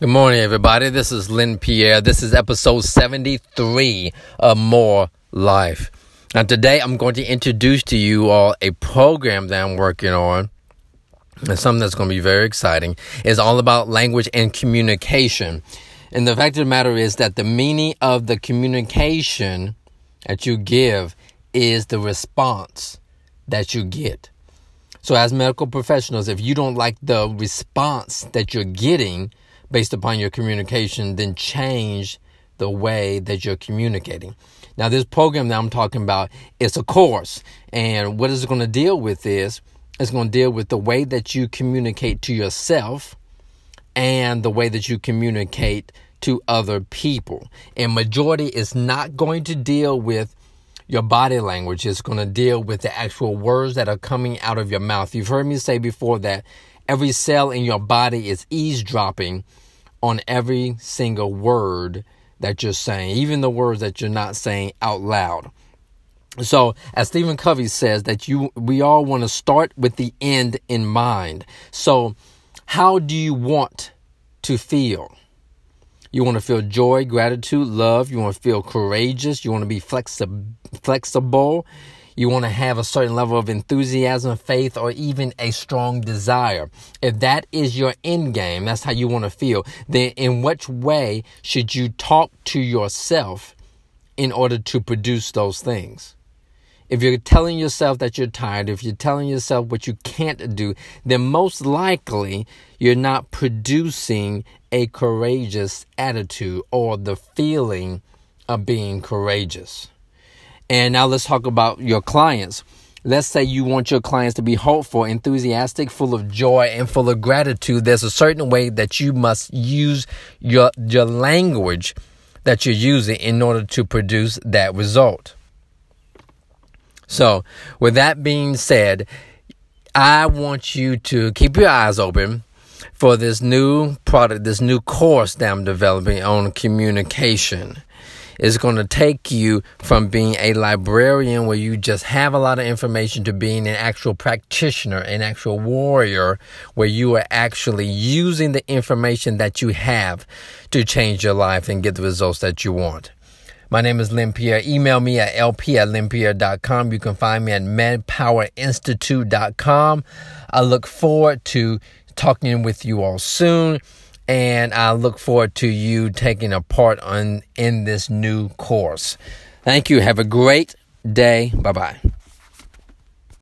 Good morning, everybody. This is Lynn Pierre. This is episode 73 of More Life. Now, today I'm going to introduce to you all a program that I'm working on. And something that's going to be very exciting. It's all about language and communication. And the fact of the matter is that the meaning of the communication that you give is the response that you get. So, as medical professionals, if you don't like the response that you're getting, based upon your communication, then change the way that you're communicating. Now, this program that I'm talking about is a course, and what it's going to deal with is it's going to deal with the way that you communicate to yourself and the way that you communicate to other people. And majority is not going to deal with your body language. It's going to deal with the actual words that are coming out of your mouth. You've heard me say before that Every cell in your body is eavesdropping on every single word that you're saying, even the words that you're not saying out loud. So, as Stephen Covey says, that you we all want to start with the end in mind. So, how do you want to feel? You want to feel joy, gratitude, love. You want to feel courageous. You want to be flexi- flexible. You want to have a certain level of enthusiasm, faith, or even a strong desire. If that is your end game, that's how you want to feel, then in which way should you talk to yourself in order to produce those things? If you're telling yourself that you're tired, if you're telling yourself what you can't do, then most likely you're not producing a courageous attitude or the feeling of being courageous. And now let's talk about your clients. Let's say you want your clients to be hopeful, enthusiastic, full of joy, and full of gratitude. There's a certain way that you must use your, your language that you're using in order to produce that result. So, with that being said, I want you to keep your eyes open for this new product, this new course that I'm developing on communication is going to take you from being a librarian where you just have a lot of information to being an actual practitioner, an actual warrior where you are actually using the information that you have to change your life and get the results that you want. My name is Lynn Pierre. Email me at lp at lynnpierre.com. You can find me at medpowerinstitute.com. I look forward to talking with you all soon and I look forward to you taking a part on in this new course. Thank you. Have a great day. Bye bye.